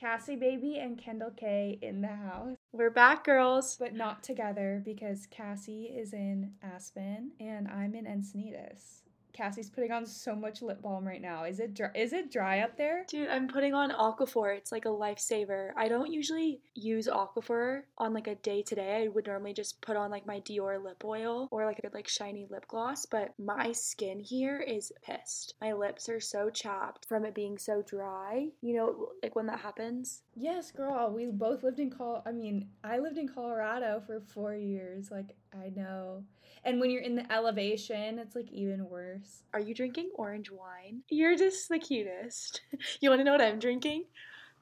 Cassie Baby and Kendel Kay in the house. We're back, girls. But not together because Cassie is in Aspen and I'm in Encinitas. Cassie's putting on so much lip balm right now. Is it dry? Is it dry up there? Dude, I'm putting on Aquaphor. It's like a lifesaver. I don't usually use Aquaphor on like a day to day. I would normally just put on like my Dior lip oil or like a good like shiny lip gloss, but my skin here is pissed. My lips are so chapped from it being so dry. You know, like when that happens. Yes, girl. We both lived in Col. I mean, I lived in Colorado for four years. Like I know. And when you're in the elevation, it's like even worse. Are you drinking orange wine? You're just the cutest. you want to know what I'm drinking?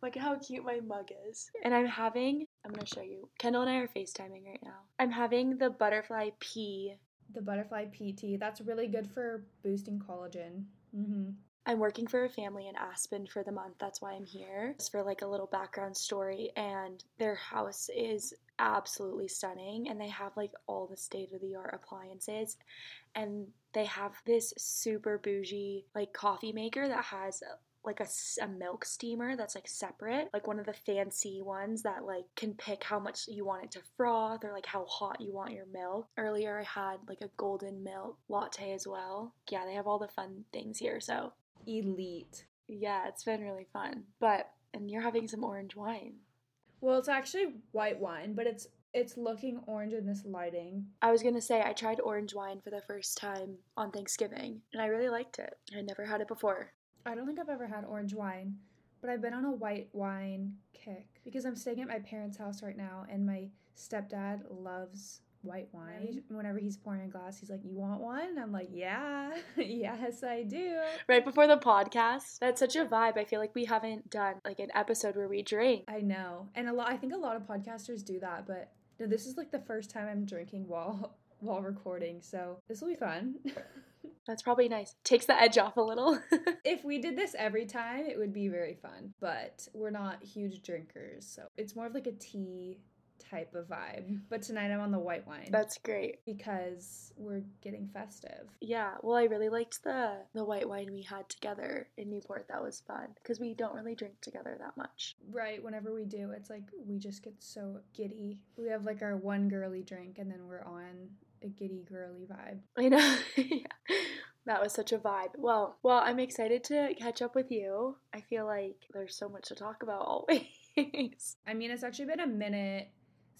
Look at how cute my mug is. And I'm having, I'm going to show you. Kendel and I are FaceTiming right now. I'm having the butterfly pea. The butterfly pea tea. That's really good for boosting collagen. Mm-hmm. I'm working for a family in Aspen for the month. That's why I'm here. Just for like a little background story. And their house is absolutely stunning. And they have like all the state of the art appliances. And they have this super bougie like coffee maker that has uh, like a, a, milk steamer that's like separate like one of the fancy ones that like can pick how much you want it to froth or like how hot you want your milk earlier i had like a golden milk latte as well yeah they have all the fun things here so elite. Yeah, it's been really fun. But and you're having some orange wine. Well, it's actually white wine, but it's it's looking orange in this lighting. I was gonna say I tried orange wine for the first time on Thanksgiving, and I really liked it. I never had it before. I don't think I've ever had orange wine, but I've been on a white wine kick because I'm staying at my parents' house right now, and my stepdad loves white wine. Whenever he's pouring a glass, he's like, "You want one?" I'm like, "Yeah, yes, I do." Right before the podcast, that's such a vibe. I feel like we haven't done like an episode where we drink. I know, and a lot. I think a lot of podcasters do that, but no, this is like the first time I'm drinking while while recording, so this will be fun. That's probably nice. Takes the edge off a little. if we did this every time, it would be very fun. But we're not huge drinkers, so it's more of like a tea type of vibe. But tonight I'm on the white wine. That's great because we're getting festive. Yeah, well, I really liked the the white wine we had together in Newport. That was fun because we don't really drink together that much. Right. Whenever we do, it's like we just get so giddy. We have like our one girly drink, and then we're on a giddy girly vibe. I know. yeah. That was such a vibe. Well, well, I'm excited to catch up with you. I feel like there's so much to talk about always. I mean, it's actually been a minute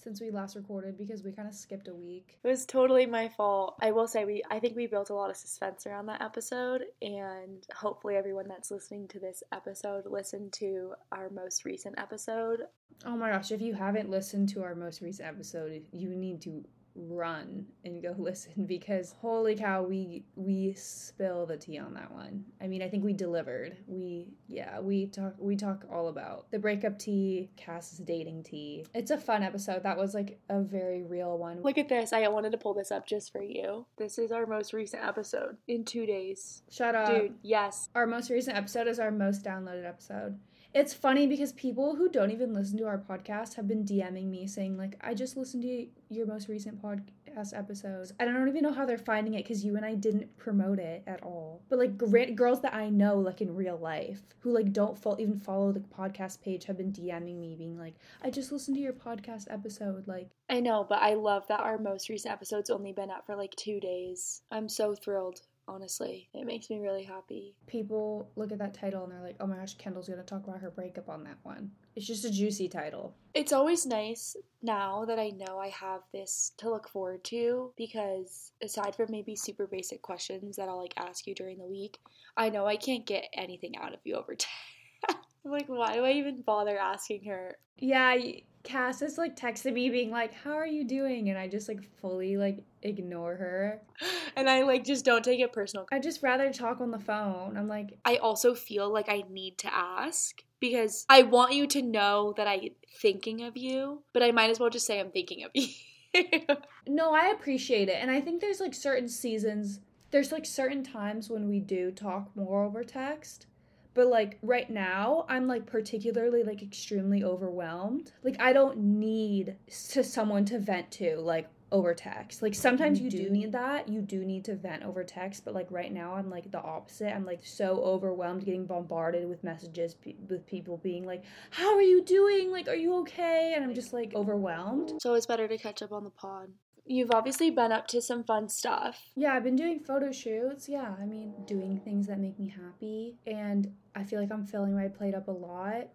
since we last recorded because we kind of skipped a week. It was totally my fault. I will say we I think we built a lot of suspense around that episode and hopefully everyone that's listening to this episode listened to our most recent episode. Oh my gosh, if you haven't listened to our most recent episode, you need to run and go listen because holy cow we we spill the tea on that one. I mean i think we delivered. We yeah we talk we talk all about the breakup tea cass's dating tea. It's a fun episode. That was like a very real one. Look at this. I wanted to pull this up just for you. This is our most recent episode in two days. Shut up. Dude yes. Our most recent episode is our most downloaded episode it's funny because people who don't even listen to our podcast have been DMing me saying like, "I just listened to your most recent podcast episodes." And I don't even know how they're finding it because you and I didn't promote it at all. But like gr- girls that I know like in real life who like don't fo- even follow the podcast page have been DMing me being like, "I just listened to your podcast episode." Like, I know, but I love that our most recent episode's only been out for like two days. I'm so thrilled honestly. It makes me really happy. People look at that title and they're like, oh my gosh, Kendel's gonna talk about her breakup on that one. It's just a juicy title. It's always nice now that I know I have this to look forward to because aside from maybe super basic questions that I'll like ask you during the week, I know I can't get anything out of you over time. like, why do I even bother asking her? Yeah, Cass is like texting me being like, "How are you doing?" and I just like fully like ignore her. And I like just don't take it personal. I just rather talk on the phone. I'm like I also feel like I need to ask because I want you to know that I'm thinking of you, but I might as well just say I'm thinking of you. no, I appreciate it. And I think there's like certain seasons, there's like certain times when we do talk more over text but like right now i'm like particularly like extremely overwhelmed like i don't need to someone to vent to like over text. Like sometimes you do need that. You do need to vent over text, but like right now I'm like the opposite. I'm like so overwhelmed getting bombarded with messages p- with people being like, "How are you doing? Like are you okay?" And I'm just like overwhelmed. So it's better to catch up on the pod. You've obviously been up to some fun stuff. Yeah, I've been doing photo shoots. Yeah, I mean, doing things that make me happy. And I feel like I'm filling my plate up a lot.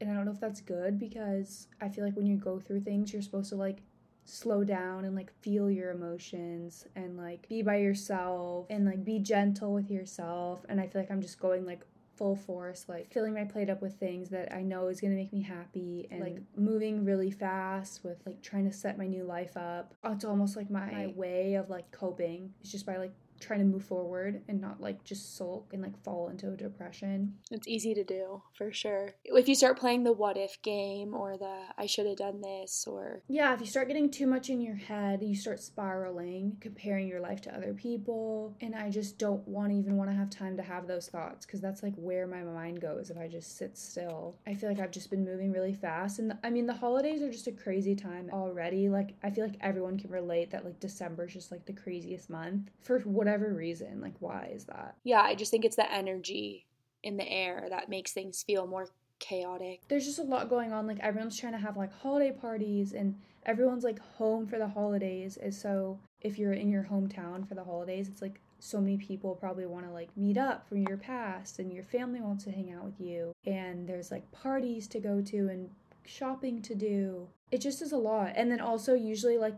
And I don't know if that's good because I feel like when you go through things, you're supposed to like slow down and like feel your emotions and like be by yourself and like be gentle with yourself. And I feel like I'm just going like full force, like filling my plate up with things that I know is gonna make me happy and like moving really fast with like trying to set my new life up. It's almost like my, my way of like coping. It's just by like trying to move forward and not like just sulk and like fall into a depression. It's easy to do for sure. If you start playing the what if game or the I should have done this or Yeah, if you start getting too much in your head, you start spiraling, comparing your life to other people, and I just don't want to even want to have time to have those thoughts cuz that's like where my mind goes if I just sit still. I feel like I've just been moving really fast and the, I mean the holidays are just a crazy time already. Like I feel like everyone can relate that like December is just like the craziest month for what whatever reason. Like, why is that? Yeah, I just think it's the energy in the air that makes things feel more chaotic. There's just a lot going on. Like, everyone's trying to have like holiday parties and everyone's like home for the holidays. And so, if you're in your hometown for the holidays, it's like so many people probably want to like meet up from your past and your family wants to hang out with you. And there's like parties to go to and shopping to do. It just is a lot. And then also, usually, like,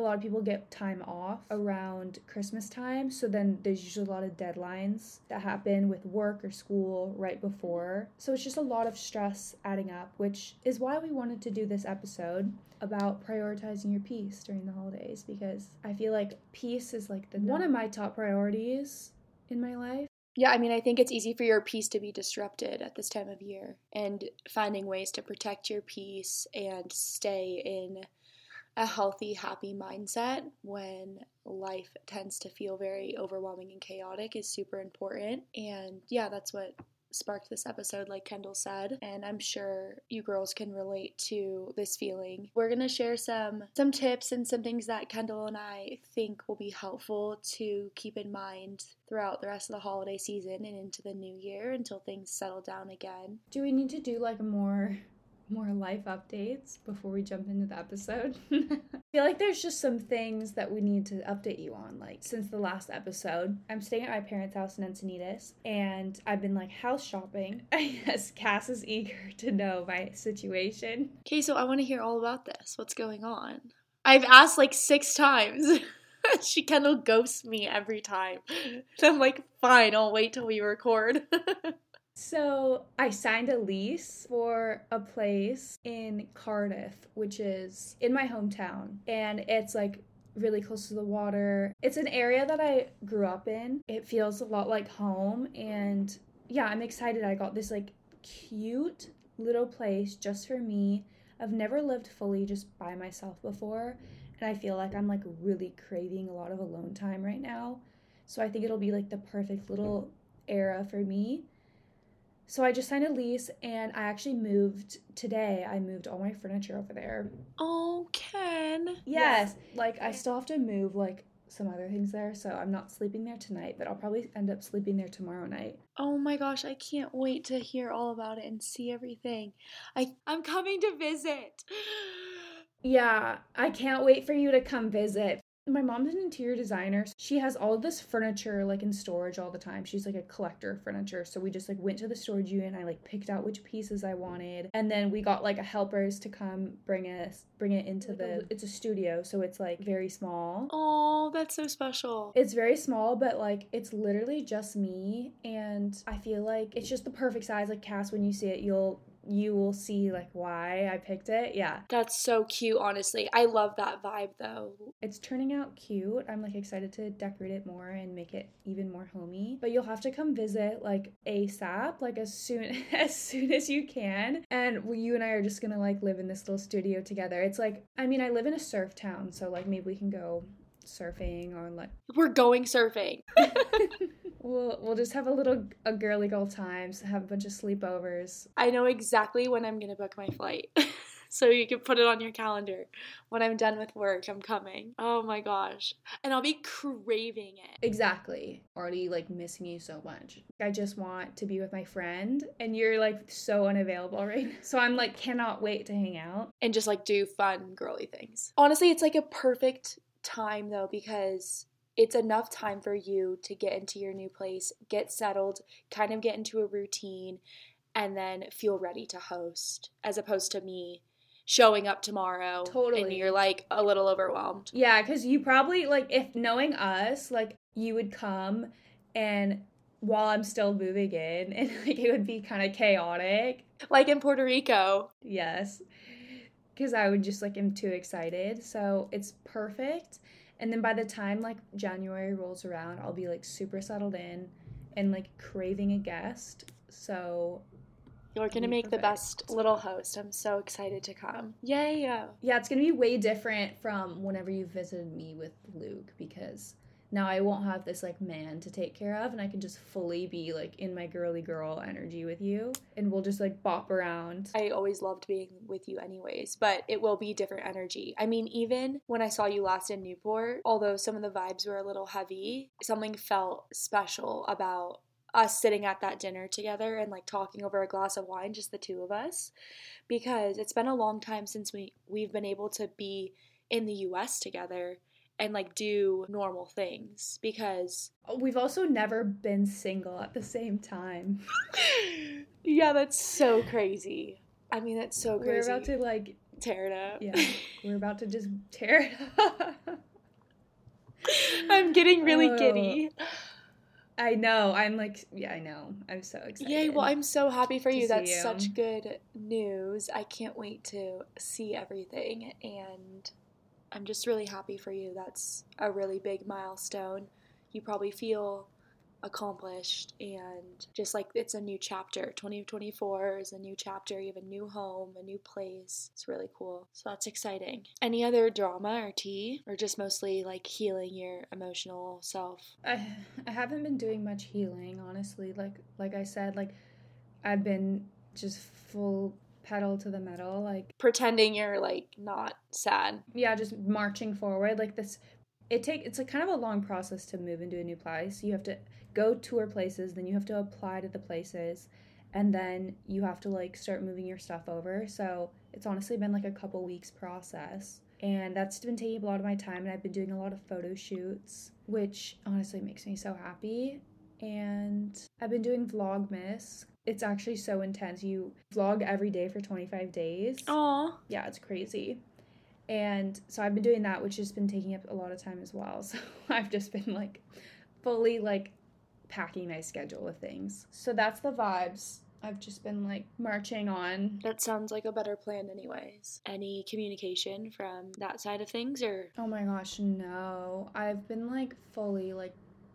a lot of people get time off around Christmas time. So then there's usually a lot of deadlines that happen with work or school right before. So it's just a lot of stress adding up, which is why we wanted to do this episode about prioritizing your peace during the holidays because I feel like peace is like the one of my top priorities in my life. Yeah, I mean, I think it's easy for your peace to be disrupted at this time of year, and finding ways to protect your peace and stay in a healthy, happy mindset when life tends to feel very overwhelming and chaotic is super important. And yeah, that's what sparked this episode like Kendel said and I'm sure you girls can relate to this feeling. We're to share some some tips and some things that Kendel and I think will be helpful to keep in mind throughout the rest of the holiday season and into the new year until things settle down again. Do we need to do like a more more life updates before we jump into the episode. I feel like there's just some things that we need to update you on. Like, since the last episode, I'm staying at my parents' house in Encinitas and I've been like house shopping. I guess Cass is eager to know my situation. Okay, so I want to hear all about this. What's going on? I've asked like six times. she kind of ghosts me every time. I'm like, fine, I'll wait till we record. So I signed a lease for a place in Cardiff, which is in my hometown. And it's like really close to the water. It's an area that I grew up in. It feels a lot like home. And yeah, I'm excited. I got this like cute little place just for me. I've never lived fully just by myself before. And I feel like I'm like really craving a lot of alone time right now. So I think it'll be like the perfect little era for me. So I just signed a lease and I actually moved today. I moved all my furniture over there. Oh, Ken. Yes. Like I still have to move like some other things there, so I'm not sleeping there tonight, but I'll probably end up sleeping there tomorrow night. Oh my gosh, I can't wait to hear all about it and see everything. I I'm coming to visit. Yeah, I can't wait for you to come visit. My mom's an interior designer. She has all this furniture like in storage all the time. She's like a collector of furniture. So we just like went to the storage unit and I like picked out which pieces I wanted. And then we got like a helpers to come bring us bring it into the it's a studio, so it's like very small. Oh, that's so special. It's very small, but like it's literally just me and I feel like it's just the perfect size like Cass when you see it you'll you will see like why I picked it. Yeah. That's so cute, honestly. I love that vibe though. It's turning out cute. I'm like excited to decorate it more and make it even more homey. But you'll have to come visit like ASAP, like as soon as soon as you can. And you and I are just gonna like live in this little studio together. It's like I mean I live in a surf town, so like maybe we can go surfing or like we're going surfing. We'll we'll just have a little a girly girl times, have a bunch of sleepovers. I know exactly when I'm gonna book my flight. so you can put it on your calendar. When I'm done with work, I'm coming. Oh my gosh. And I'll be craving it. Exactly. Already like missing you so much. I just want to be with my friend and you're like so unavailable right now. So I'm like cannot wait to hang out. And just like do fun girly things. Honestly, it's like a perfect time though because it's enough time for you to get into your new place, get settled, kind of get into a routine, and then feel ready to host as opposed to me showing up tomorrow Totally. and you're like a little overwhelmed Yeah, because you probably like if knowing us, like you would come and while I'm still moving in and like it would be kind of chaotic. like in puerto rico Yes. Cause I would just like am too excited. So it's perfect. And then by the time like January rolls around, I'll be like super settled in and like craving a guest. So you're gonna make the best little host. I'm so excited to come. Yay yeah, it's gonna be way different from whenever you visited me with Luke because now I won't have this like man to take care of and I can just fully be like in my girly girl energy with you and we'll just like bop around. I always loved being with you anyways, but it will be different energy. I mean, even when I saw you last in Newport, although some of the vibes were a little heavy, something felt special about us sitting at that dinner together and like talking over a glass of wine, just the two of us, because it's been a long time since we we've been able to be in the US together and like do normal things because We've also never been single at the same time. yeah, that's so crazy. I mean, that's so crazy. We're about to like tear it up. yeah, we're about to just tear it up. I'm getting really Oh. giddy. I know. I'm like yeah, I know. I'm so excited. Yay, well, I'm so happy for you. That's you. such good news. I can't wait to see everything. And I'm just really happy for you. That's a really big milestone. You probably feel accomplished and just like it's a new chapter. 2024 is a new chapter. You have a new home, a new place. It's really cool. So that's exciting. Any other drama or tea? Or just mostly like healing your emotional self? I I haven't been doing much healing, honestly. Like like I said, like I've been just full pedal to the metal, like Pretending you're like not sad. yeah, just marching forward. Like this it take it's a kind of a long process to move into a new place. You have to go tour places, then you have to apply to the places, and then you have to like start moving your stuff over. So it's honestly been like a couple weeks process. And that's been taking a lot of my time and I've been doing a lot of photo shoots, which honestly makes me so happy. And I've been doing Vlogmas. It's actually so intense. You vlog every day for 25 days Aw. yeah, it's crazy. And so I've been doing that, which has been taking up a lot of time as well. So I've just been like fully like packing my schedule with things. So that's the vibes. I've just been like marching on. That sounds like a better plan, anyways. Any communication from that side of things, or Oh my gosh, no. I've been like fully like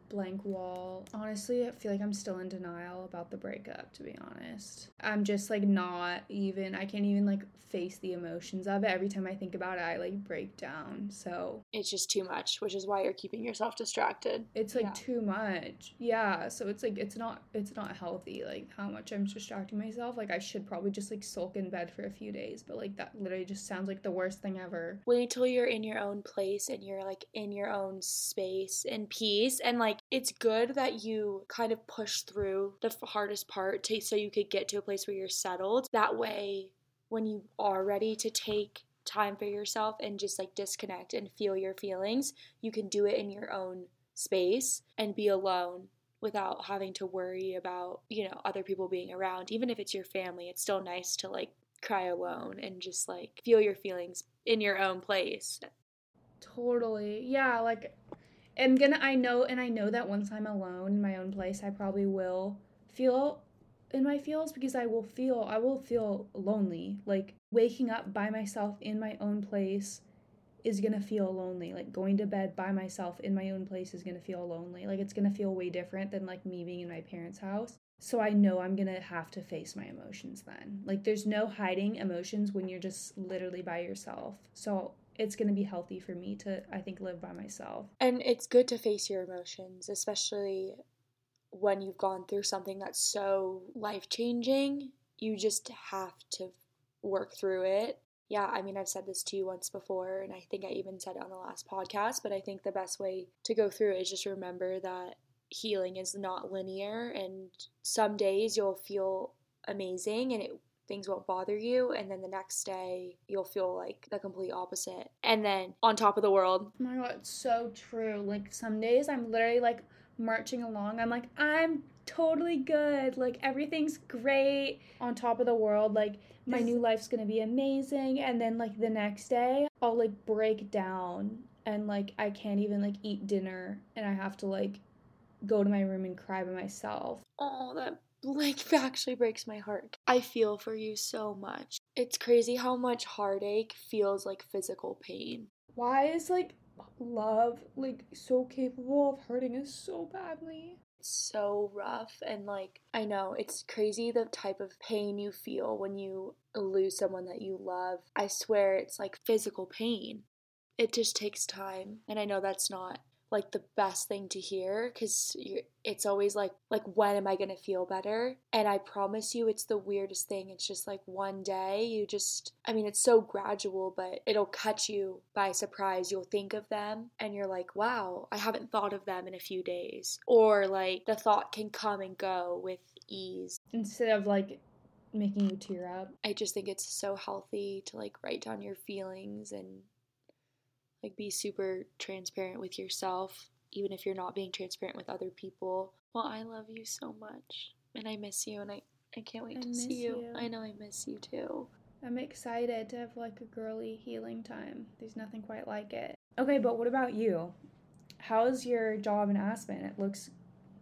blank wall. Honestly, I feel like I'm still in denial about the breakup, to be honest. I'm just like not even, I can't even like face the emotions of it. Every time I think about it, I like break down. So it's just too much, which is why you're keeping yourself distracted? it's like Yeah. too much yeah so it's like it's not it's not healthy like how much i'm distracting myself like i should probably just like sulk in bed for a few days but like that literally just sounds like the worst thing ever Wait till you're in your own place and you're like in your own space and peace. And like, it's good that you kind of push through the hardest part to, so you could get to a place where you're settled. That way, when you are ready to take time for yourself and just like disconnect and feel your feelings, you can do it in your own space and be alone without having to worry about, you know, other people being around. Even if it's your family, it's still nice to like cry alone and just like feel your feelings in your own place. totally yeah like i'm gonna i know and i know that once i'm alone in my own place i probably will feel in my feels because i will feel i will feel lonely like waking up by myself in my own place is gonna feel lonely. Like going to bed by myself in my own place is gonna feel lonely. Like it's gonna feel way different than like me being in my parents' house. So I know I'm gonna have to face my emotions then. Like there's no hiding emotions when you're just literally by yourself. So it's gonna be healthy for me to I think live by myself. And it's good to face your emotions, especially when you've gone through something that's so life changing. You just have to work through it yeah, I mean, I've said this to you once before, and I think I even said it on the last podcast, but I think the best way to go through it is just remember that healing is not linear, and some days you'll feel amazing and it things won't bother you and then the next day you'll feel like the complete opposite. And then on top of the world. Oh my god it's so true. Like some days i'm literally like marching along. I'm like i'm totally good. Like everything's great. On top of the world like my new life's gonna be amazing. And then like the next day i'll like break down and like i can't even like eat dinner. And i have to like go to my room and cry by myself. Oh that like actually breaks my heart i feel for you so much it's crazy how much heartache feels like physical pain why is like love like so capable of hurting us so badly It's so rough and like I know it's crazy the type of pain you feel when you lose someone that you love. I swear it's like physical pain. It just takes time. And I know that's not like the best thing to hear because it's always like like when am i going to feel better? And i promise you it's the weirdest thing. It's just like one day you just i mean it's so gradual but it'll catch you by surprise. You'll think of them and you're like wow i haven't thought of them in a few days. Or like the thought can come and go with ease. Instead of like making you tear up. I just think it's so healthy to like write down your feelings and like be super transparent with yourself, even if you're not being transparent with other people. Well, I love you so much and I miss you and I, I can't wait I to see you. you. I know I miss you too. I'm excited to have like a girly healing time. There's nothing quite like it. Okay, but what about you? How's your job in Aspen? It looks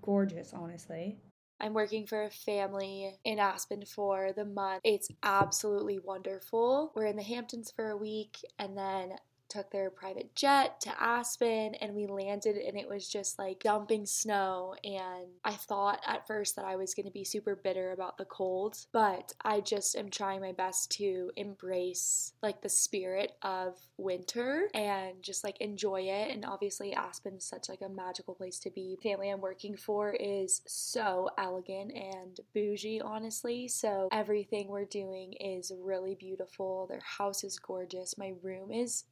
gorgeous, honestly. I'm working for a family in Aspen for the month. It's absolutely wonderful. We're in the Hamptons for a week and then took their private jet to Aspen and we landed and it was just like dumping snow and I thought at first that I was going to be super bitter about the cold, but I just am trying my best to embrace like the spirit of winter and just like enjoy it and obviously Aspen's such like a magical place to be. Family I'm working for is so elegant and bougie honestly, so everything we're doing is really beautiful. Their house is gorgeous. My room is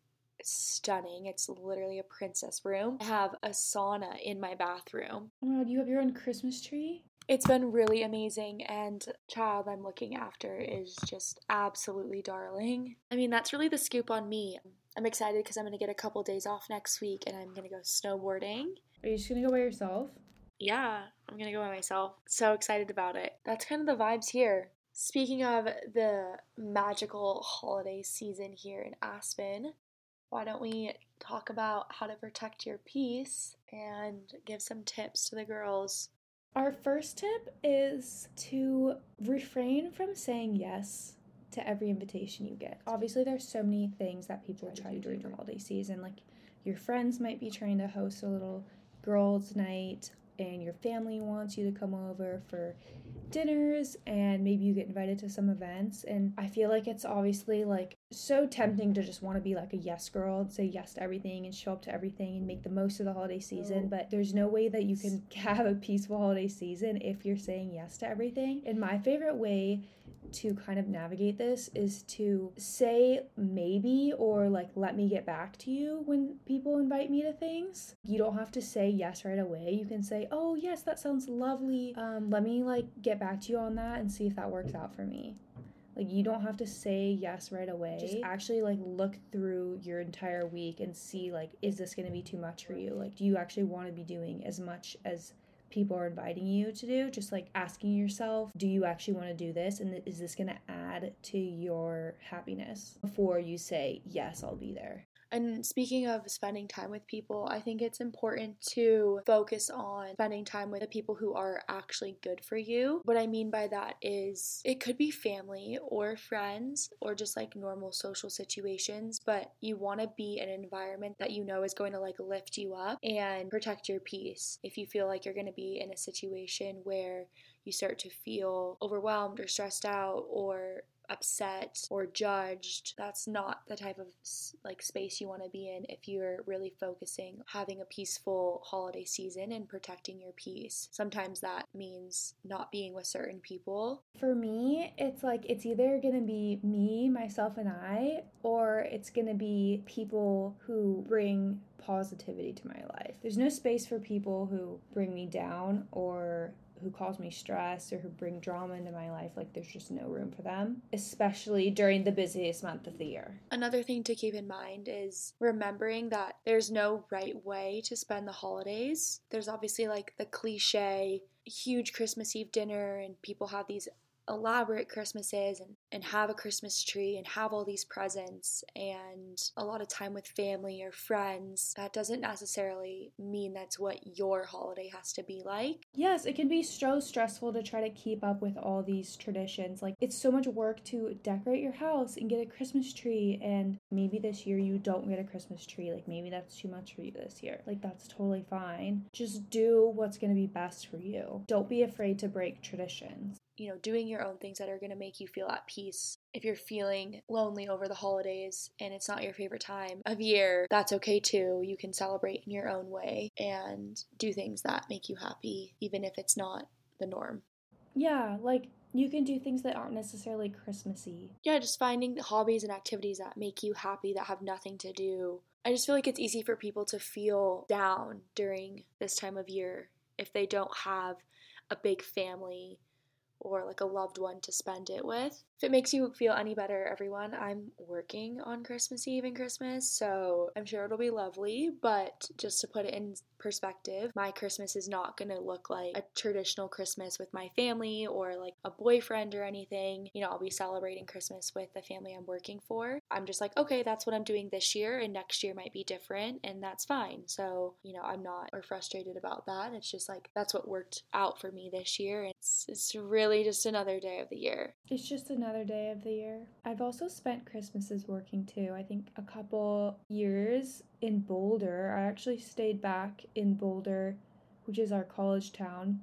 stunning. It's literally a princess room. I have a sauna in my bathroom. Oh my god, you have your own Christmas tree? It's been really amazing, and child I'm looking after is just absolutely darling. I mean, that's really the scoop on me. I'm excited because I'm going to get a couple days off next week and I'm going to go snowboarding. Are you just going to go by yourself? Yeah, I'm going to go by myself. So excited about it. That's kind of the vibes here. Speaking of the magical holiday season here in Aspen, why don't we talk about how to protect your peace and give some tips to the girls? Our first tip is to refrain from saying yes to every invitation you get. Obviously, there's so many things that people try to do during the holiday season. Like your friends might be trying to host a little girls' night, and your family wants you to come over for dinners and maybe you get invited to some events. And I feel like it's obviously like so tempting to just want to be like a yes girl and say yes to everything and show up to everything and make the most of the holiday season, oh. but there's no way that you can have a peaceful holiday season if you're saying yes to everything. And my favorite way to kind of navigate this is to say maybe or like let me get back to you when people invite me to things. You don't have to say yes right away. You can say, "Oh, yes, that sounds lovely. Um let me like get back to you on that and see if that works out for me." Like you don't have to say yes right away. Just actually like look through your entire week and see like is this going to be too much for you? Like do you actually want to be doing as much as people are inviting you to do, just like asking yourself, do you actually want to do this? And is this going to add to your happiness before you say, yes, I'll be there? And speaking of spending time with people, I think it's important to focus on spending time with the people who are actually good for you. What I mean by that is it could be family or friends or just like normal social situations, but you want to be in an environment that you know is going to like lift you up and protect your peace. If you feel like you're going to be in a situation where you start to feel overwhelmed or stressed out or upset or judged. That's not the type of like space you want to be in if you're really focusing having a peaceful holiday season and protecting your peace. Sometimes that means not being with certain people. For me, it's like it's either going to be me, myself and I or it's going to be people who bring positivity to my life. There's no space for people who bring me down or who cause me stress or who bring drama into my life, like there's just no room for them, especially during the busiest month of the year. Another thing to keep in mind is remembering that there's no right way to spend the holidays. There's obviously like the cliche huge Christmas Eve dinner, and people have these elaborate Christmases and, and have a Christmas tree and have all these presents and a lot of time with family or friends, that doesn't necessarily mean that's what your holiday has to be like. Yes, it can be so stressful to try to keep up with all these traditions. Like, it's so much work to decorate your house and get a Christmas tree, and maybe this year you don't get a Christmas tree. Like, maybe that's too much for you this year. Like, that's totally fine. Just do what's going to be best for you. Don't be afraid to break traditions you know, doing your own things that are going to make you feel at peace. If you're feeling lonely over the holidays and it's not your favorite time of year, that's okay too. You can celebrate in your own way and do things that make you happy, even if it's not the norm. Yeah, like you can do things that aren't necessarily Christmassy. Yeah, just finding hobbies and activities that make you happy that have nothing to do. I just feel like it's easy for people to feel down during this time of year if they don't have a big family or like a loved one to spend it with. If it makes you feel any better, everyone, I'm working on Christmas Eve and Christmas, so I'm sure it'll be lovely. But just to put it in perspective, my Christmas is not gonna look like a traditional Christmas with my family or like a boyfriend or anything. You know, I'll be celebrating Christmas with the family I'm working for. I'm just like, okay, that's what I'm doing this year, and next year might be different, and that's fine. So, you know, I'm not or frustrated about that. It's just like that's what worked out for me this year. It's, it's really just another day of the year. It's just another day of the year. I've also spent Christmases working too. I think a couple years in Boulder. I actually stayed back in Boulder, which is our college town,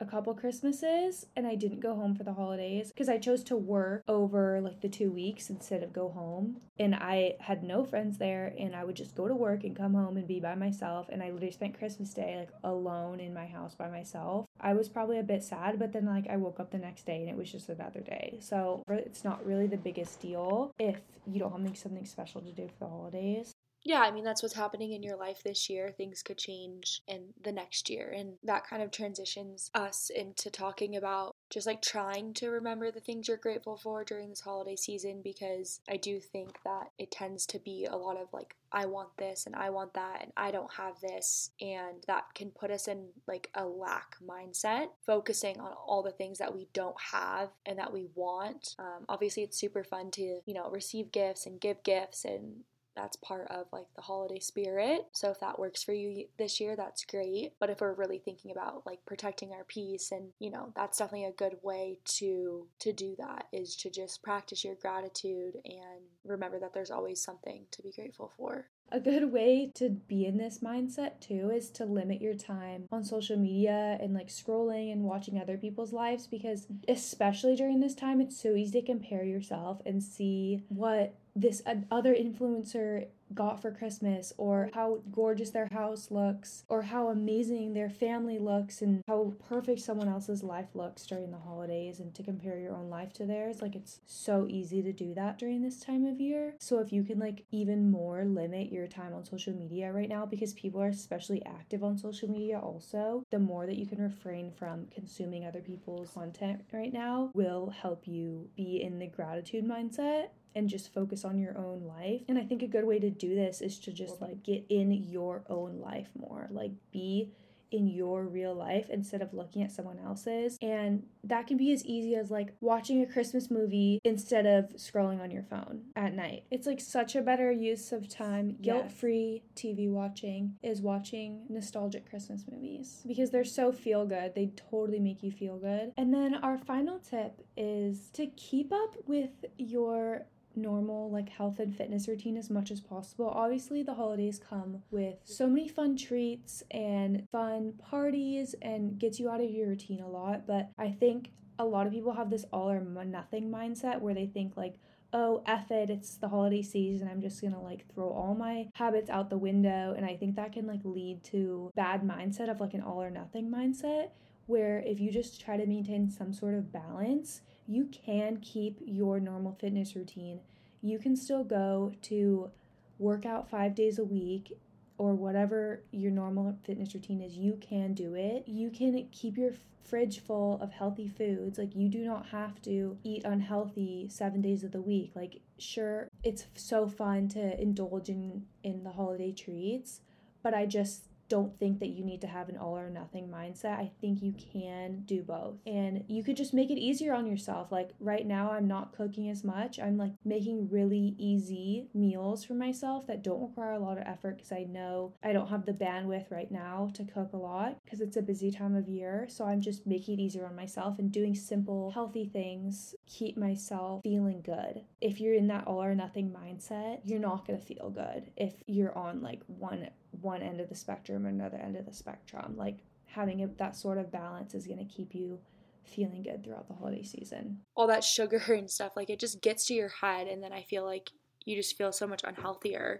a couple Christmases and I didn't go home for the holidays because I chose to work over like the two weeks instead of go home. And I had no friends there and I would just go to work and come home and be by myself. And I literally spent Christmas Day like alone in my house by myself. I was probably a bit sad, but then like I woke up the next day and it was just another day. So it's not really the biggest deal if you don't have something special to do for the holidays yeah, I mean, that's what's happening in your life this year. Things could change in the next year. And that kind of transitions us into talking about just like trying to remember the things you're grateful for during this holiday season because I do think that it tends to be a lot of like, I want this and I want that and I don't have this. And that can put us in like a lack mindset, focusing on all the things that we don't have and that we want. Um, obviously, it's super fun to, you know, receive gifts and give gifts and that's part of like the holiday spirit. So if that works for you this year, that's great. But if we're really thinking about like protecting our peace and, you know, that's definitely a good way to to do that is to just practice your gratitude and remember that there's always something to be grateful for. A good way to be in this mindset too is to limit your time on social media and like scrolling and watching other people's lives because, especially during this time, it's so easy to compare yourself and see what this other influencer got for Christmas or how gorgeous their house looks or how amazing their family looks and how perfect someone else's life looks during the holidays and to compare your own life to theirs like it's so easy to do that during this time of year. So if you can like even more limit your time on social media right now because people are especially active on social media also the more that you can refrain from consuming other people's content right now will help you be in the gratitude mindset and just focus on your own life. And I think a good way to do this is to just like get in your own life more. Like be in your real life instead of looking at someone else's. And that can be as easy as like watching a Christmas movie instead of scrolling on your phone at night. It's like such a better use of time. Guilt free TV watching is watching nostalgic Christmas movies because they're so feel good. They totally make you feel good. And then our final tip is to keep up with your normal like health and fitness routine as much as possible. Obviously, the holidays come with so many fun treats and fun parties and gets you out of your routine a lot, but I think a lot of people have this all or nothing mindset where they think like oh F it, it's the holiday season, I'm just gonna like throw all my habits out the window. And I think that can like lead to bad mindset of like an all or nothing mindset where if you just try to maintain some sort of balance, you can keep your normal fitness routine. You can still go to work out five days a week or whatever your normal fitness routine is, you can do it. You can keep your fridge full of healthy foods. Like, you do not have to eat unhealthy seven days of the week. Like, sure, it's so fun to indulge in, in the holiday treats, but I just don't think that you need to have an all or nothing mindset. I think you can do both. And you could just make it easier on yourself. Like right now, I'm not cooking as much. I'm like making really easy meals for myself that don't require a lot of effort because I know I don't have the bandwidth right now to cook a lot because it's a busy time of year. So I'm just making it easier on myself and doing simple, healthy things, keep myself feeling good. If you're in that all or nothing mindset, you're not going to feel good if you're on like one one end of the spectrum or another end of the spectrum. Like having a, that sort of balance is going to keep you feeling good throughout the holiday season. All that sugar and stuff, like it just gets to your head, and then I feel like you just feel so much unhealthier,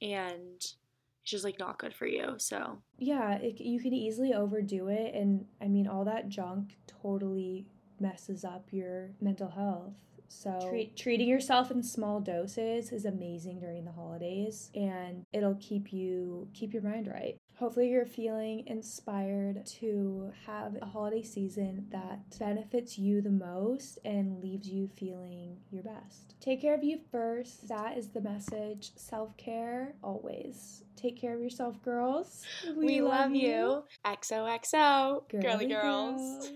and it's just like not good for you. So yeah, it, you can easily overdo it, and I mean all that junk totally messes up your mental health. So treat, treating yourself in small doses is amazing during the holidays and it'll keep you keep your mind right. Hopefully you're feeling inspired to have a holiday season that benefits you the most and leaves you feeling your best. Take care of you first. That is the message. Self-care always. Take care of yourself, girls. We, we love, love, you. XOXO. Girly, girly girls. girls.